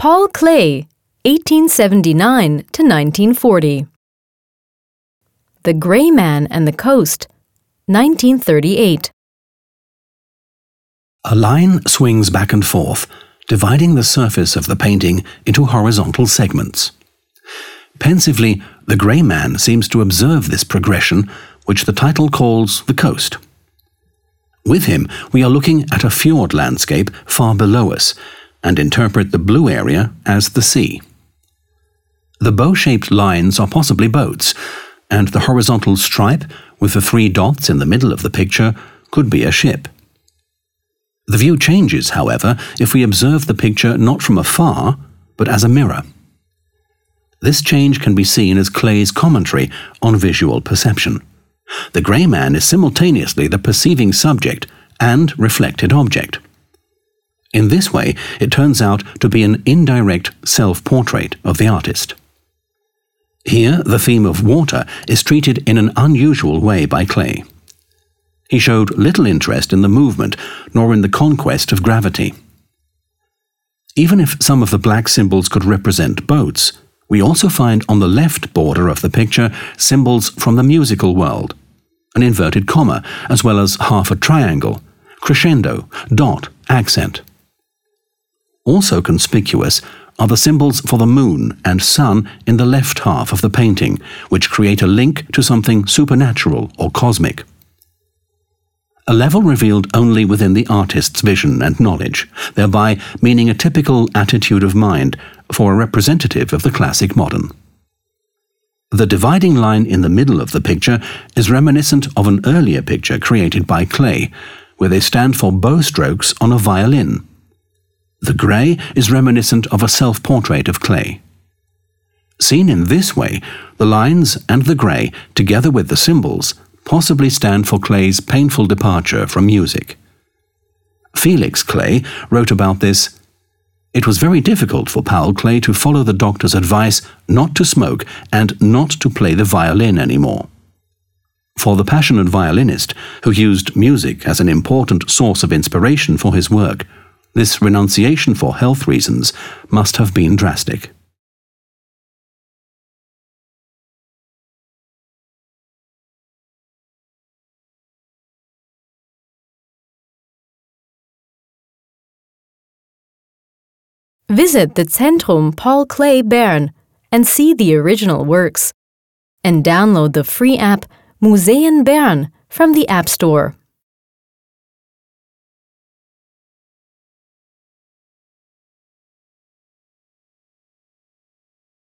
Paul Klee, 1879 to 1940. The Gray Man and the Coast, 1938. A line swings back and forth, dividing the surface of the painting into horizontal segments. Pensively, the grey man seems to observe this progression, which the title calls the coast. With him, we are looking at a fjord landscape far below us and interpret the blue area as the sea. The bow shaped lines are possibly boats, and the horizontal stripe with the three dots in the middle of the picture could be a ship. The view changes, however, if we observe the picture not from afar, but as a mirror. This change can be seen as Klee's commentary on visual perception. The grey man is simultaneously the perceiving subject and reflected object. In this way, it turns out to be an indirect self portrait of the artist. Here, the theme of water is treated in an unusual way by Klee. He showed little interest in the movement nor in the conquest of gravity. Even if some of the black symbols could represent boats, we also find on the left border of the picture symbols from the musical world an inverted comma, as well as half a triangle, crescendo, dot, accent. Also conspicuous are the symbols for the moon and sun in the left half of the painting, which create a link to something supernatural or cosmic. A level revealed only within the artist's vision and knowledge, thereby meaning a typical attitude of mind for a representative of the classic modern. The dividing line in the middle of the picture is reminiscent of an earlier picture created by Klee, where they stand for bow strokes on a violin the grey is reminiscent of a self portrait of Klee. Seen in this way, the lines and the grey, together with the symbols, possibly stand for Klee's painful departure from music. Felix Klee wrote about this It was very difficult for Paul Klee to follow the doctor's advice not to smoke and not to play the violin anymore. For the passionate violinist, who used music as an important source of inspiration for his work, this renunciation for health reasons must have been drastic. Visit the Zentrum Paul Klee Bern and see the original works. And download the free app Museen Bern from the App Store.